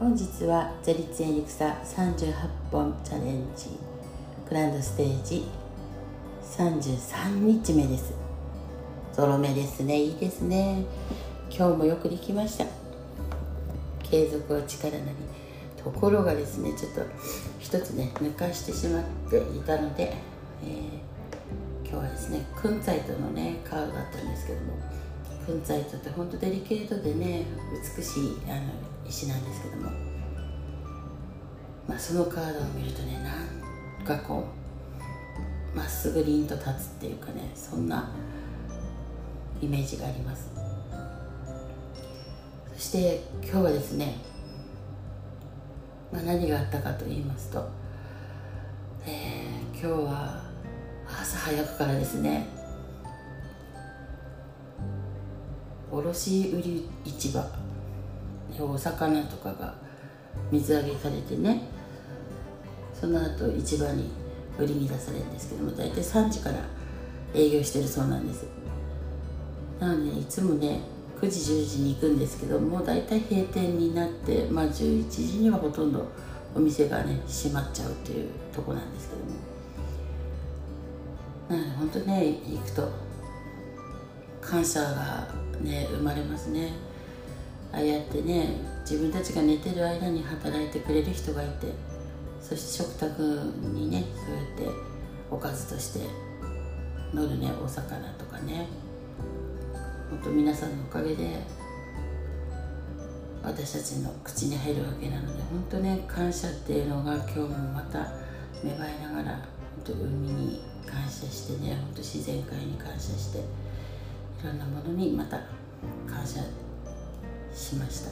本日はゼリツエリクサ38本チャレンジ。グランドステージ33日目です。ゾロ目ですね。いいですね。今日もよくできました。継続は力なり。ところがですねちょっと一つね抜かしてしまっていたので、えー、今日はですねクンツァイトのねカードだったんですけどもクンツァイトってほんとデリケートでね美しいあの石なんですけども、まあ、そのカードを見るとねなんかこうまっすぐ凛と立つっていうかねそんなイメージがあります。そして今日はですね、まあ、何があったかと言いますと、えー、今日は朝早くからですね卸売市場お魚とかが水揚げされてねその後市場に売りに出されるんですけども大体3時から営業してるそうなんです。なのでいつもね9時10時に行くんですけどもう大体閉店になってまあ11時にはほとんどお店がね閉まっちゃうっていうとこなんですけども。なので本当ね行くと感謝がね生まれますね。ああやってね自分たちが寝てる間に働いてくれる人がいてそして食卓にねそうやっておかずとして乗るねお魚とかね。本当皆さんのおかげで私たちの口に入るわけなので本当ね感謝っていうのが今日もまた芽生えながら本当海に感謝してね本当自然界に感謝していろんなものにまた感謝ししました。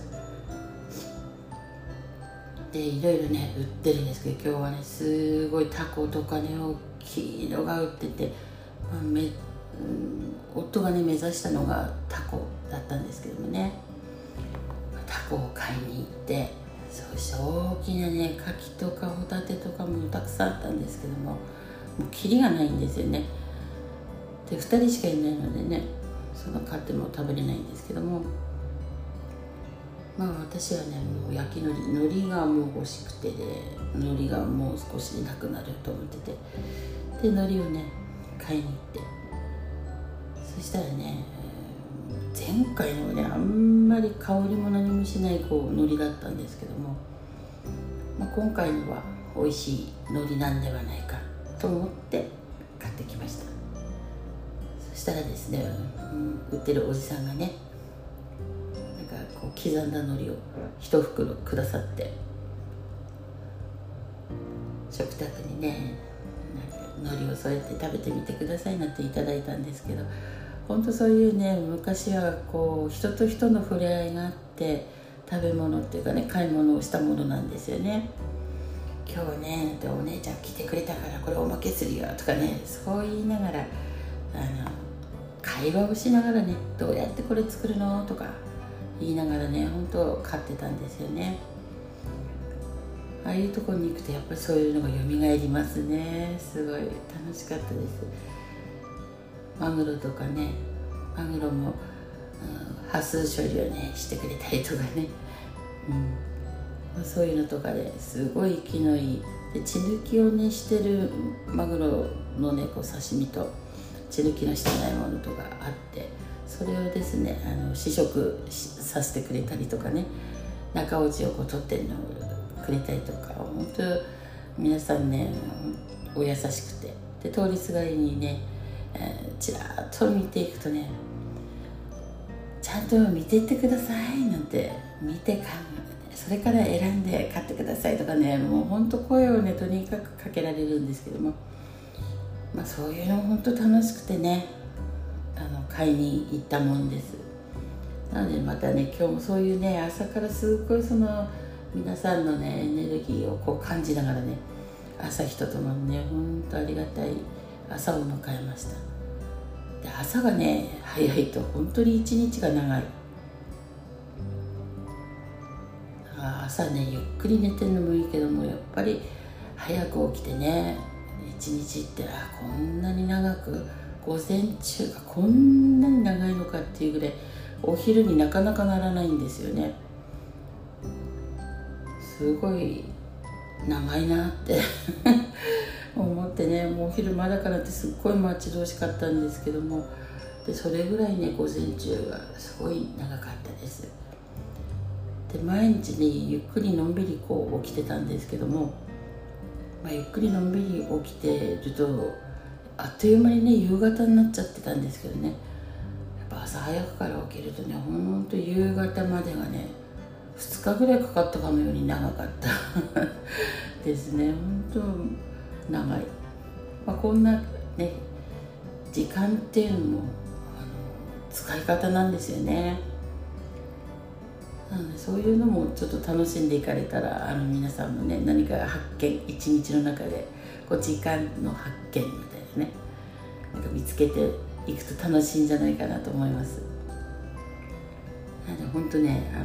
でいろいろね売ってるんですけど今日はねすごいタコとかね大きいのが売ってて、まあ、め、夫がね目指したのがタコだったんですけどもね。タコを買いに行ってそして大きなね牡蠣とかホタテとかもたくさんあったんですけどももうキリがないんですよね。で2人しかいないのでねその買っても食べれないんですけどもまあ私はねもう焼き海苔海苔がもう欲しくてで海苔がもう少しなくなると思ってて。で海苔をね買いに行って。そしたらね前回のねあんまり香りも何もしないこう海苔だったんですけども、まあ、今回のは美味しい海苔なんではないかと思って買ってきました。そしたらですね、うん、売ってるおじさんがねこう刻んだ海苔を一袋くださって。食卓にね海苔を添えて食べてみてくださいなんていただいたんですけど本当そういうね昔はこう人と人の触れ合いがあって食べ物っていうかね買い物をしたものなんですよね。今日ねお姉ちゃん来てくれたからこれおまけするよとかねそう言いながらあの会話をしながらねどうやってこれ作るのとか言いながらね本当飼ってたんですよね。ああいうとこに行くとやっぱりそういうのが蘇りますね。すごい楽しかったです。マグロとかねマグロも、うん、ハス処理をねしてくれたりとかね、うん、そういうのとかですごい気のいい。で血抜きをねしてるマグロのねこう刺身と血抜きのしてないものとかあって。それをですねあの試食させてくれたりとかね中落ちをこう取ってるのをくれたりとか本当皆さんねお優しくてで通りすがりにね、えー、ちらっと見ていくとねちゃんと見ていってくださいなんて見てかそれから選んで買ってくださいとかねもうほんと声をねとにかくかけられるんですけどもまあそういうの本当楽しくてね買いに行ったもんです。なのでまたね今日もそういうね朝からすっごいその皆さんのねエネルギーをこう感じながらね朝日とともにねほんとありがたい朝を迎えました。で朝がね早いと本当に一日が長い。朝ねゆっくり寝てるのもいいけどもやっぱり早く起きてね一日ってあこんなに長く午前中がこんなに長いのかっていうぐらいお昼になかなかならないんですよね。すごい長いなって。思ってねもうお昼間だからってすっごい待ち遠しかったんですけどもでそれぐらいね午前中がすごい長かったです。で毎日にゆっくりのんびりこう起きてたんですけども、まあ、ゆっくりのんびり起きてるとあっという間にね夕方になっちゃってたんですけどね。やっぱ朝早くから起きるとねほんと夕方までがね2日ぐらいかかったかのように長かった。ですね。本当長い、まあ、こんなね時間っていうのもあの使い方なんですよね。なのでそういうのもちょっと楽しんでいかれたらあの皆さんもね何か発見一日の中でこう時間の発見みたいな。ね。なんか見つけていくと楽しいんじゃないかなと思います。なので本当ねあの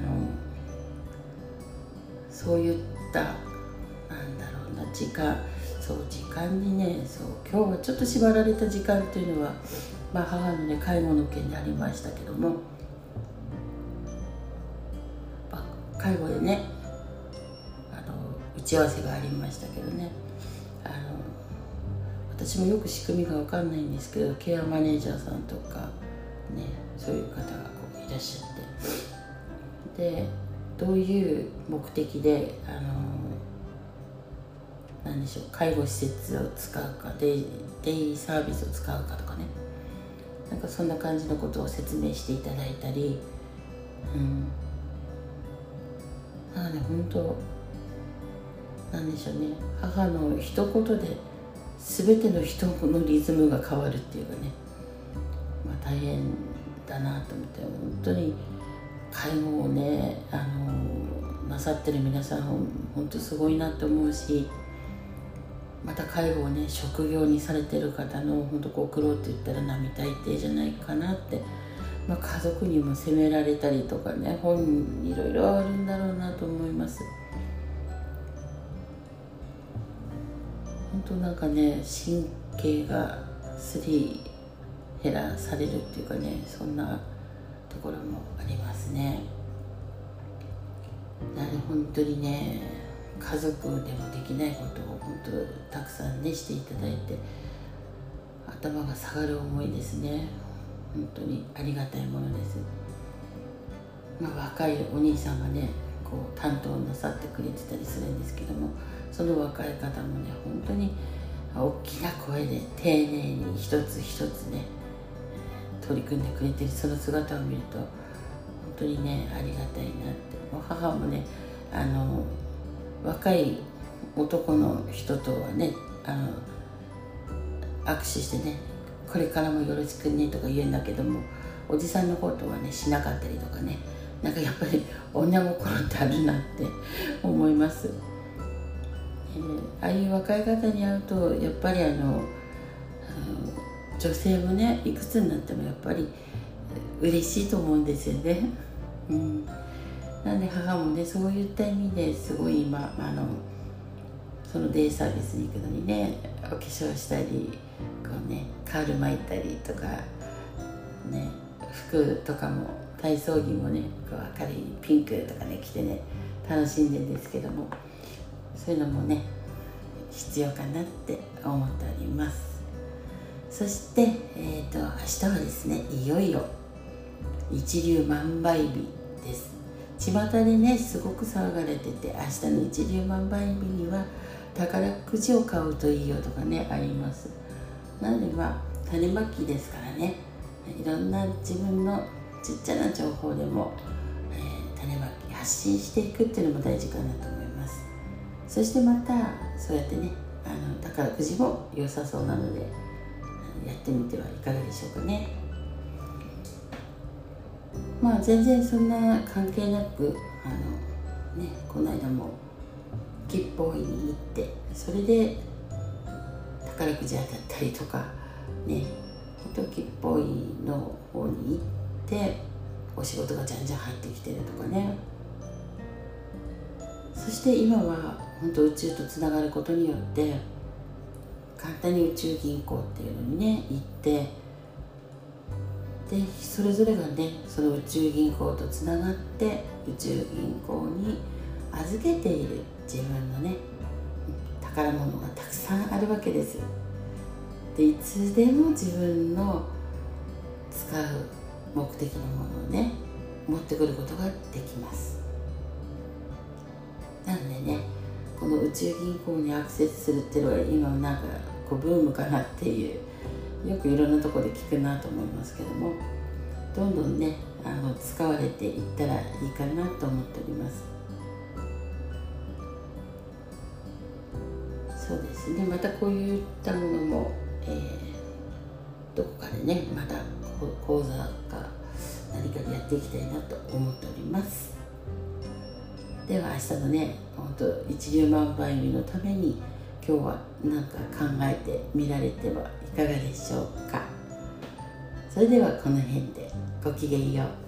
そういったなんだろうな時間そう時間にねそう今日はちょっと縛られた時間っていうのは、まあ、母のね買い物券でありましたけども、介護でねあの打ち合わせがありましたけどね。私もよく仕組みが分かんないんですけどケアマネージャーさんとかねそういう方がこういらっしゃって。でどういう目的であの何でしょう介護施設を使うかデイデイサービスを使うかとかね。なんかそんな感じのことを説明していただいたりうん。なので本当なんでしょうね。母の一言で全ての人のリズムが変わるっていうかね、まあ、大変だなと思って本当に介護をねあのなさってる皆さん本当すごいなって思うしまた介護をね職業にされてる方の本当ご苦労って言ったら並大抵じゃないかなって、まあ、家族にも責められたりとかね本いろいろあるんだろうなと思います。当なんかね神経がすり減らされるっていうかねそんなところもありますね。なので本当にね家族でもできないことを本当たくさんねしていただいて頭が下がる思いですね。本当にありがたいものです。まあ若いお兄さんがねこう担当なさってくれてたりするんですけどもその若い方もね本当に大きな声で丁寧に一つ一つね取り組んでくれてるその姿を見ると本当にねありがたいなって。もう母もねあの若い男の人とはねあの握手してねこれからもよろしくねとか言うんだけどもおじさんの方とはねしなかったりとかねなんかやっぱり女心ってあるなって思います、えー、ああいう若い方に会うとやっぱりあの女性もねいくつになってもやっぱり嬉しいと思うんですよね。うん、なんで母もねそういった意味ですごい今あのそのデイサービスに行くのにねお化粧したりこうねカール巻いたりとかね服とかも体操着もねこう明るいピンクとかね着てね楽しんでるんですけどもそういうのもね必要かなって思っております。そして、えーと、明日はですねいよいよ一粒万倍日です。巷でねすごく騒がれてて明日の一粒万倍日には宝くじを買うといいよとかねあります。なのでまあ種まきですからねいろんな自分のちっちゃな情報でも、えー、種まき発信していくっていうのも大事かなとそしてまたそうやってねあの宝くじも良さそうなのでやってみてはいかがでしょうかね。まあ全然そんな関係なくあのねこの間も吉報院に行ってそれで宝くじ当たったりとかね本当吉報院の方に行ってお仕事がじゃんじゃん入ってきてるとかね。そして今は本当宇宙とつながることによって簡単に宇宙銀行っていうのにね行ってでそれぞれがねその宇宙銀行とつながって宇宙銀行に預けている自分のね宝物がたくさんあるわけですでいつでも自分の使う目的のものをね持ってくることができます。なのでねこの宇宙銀行にアクセスするっていうのは今なんかこうブームかなっていうよくいろんなところで聞くなと思いますけどもどんどんねあの使われていったらいいかなと思っております。そうですね。またこういったものも、えー、どこかでねまた講座か何かでやっていきたいなと思っております。では明日のね本当一粒万倍日のために今日は何か考えてみられてはいかがでしょうか。それではこの辺でごきげんよう。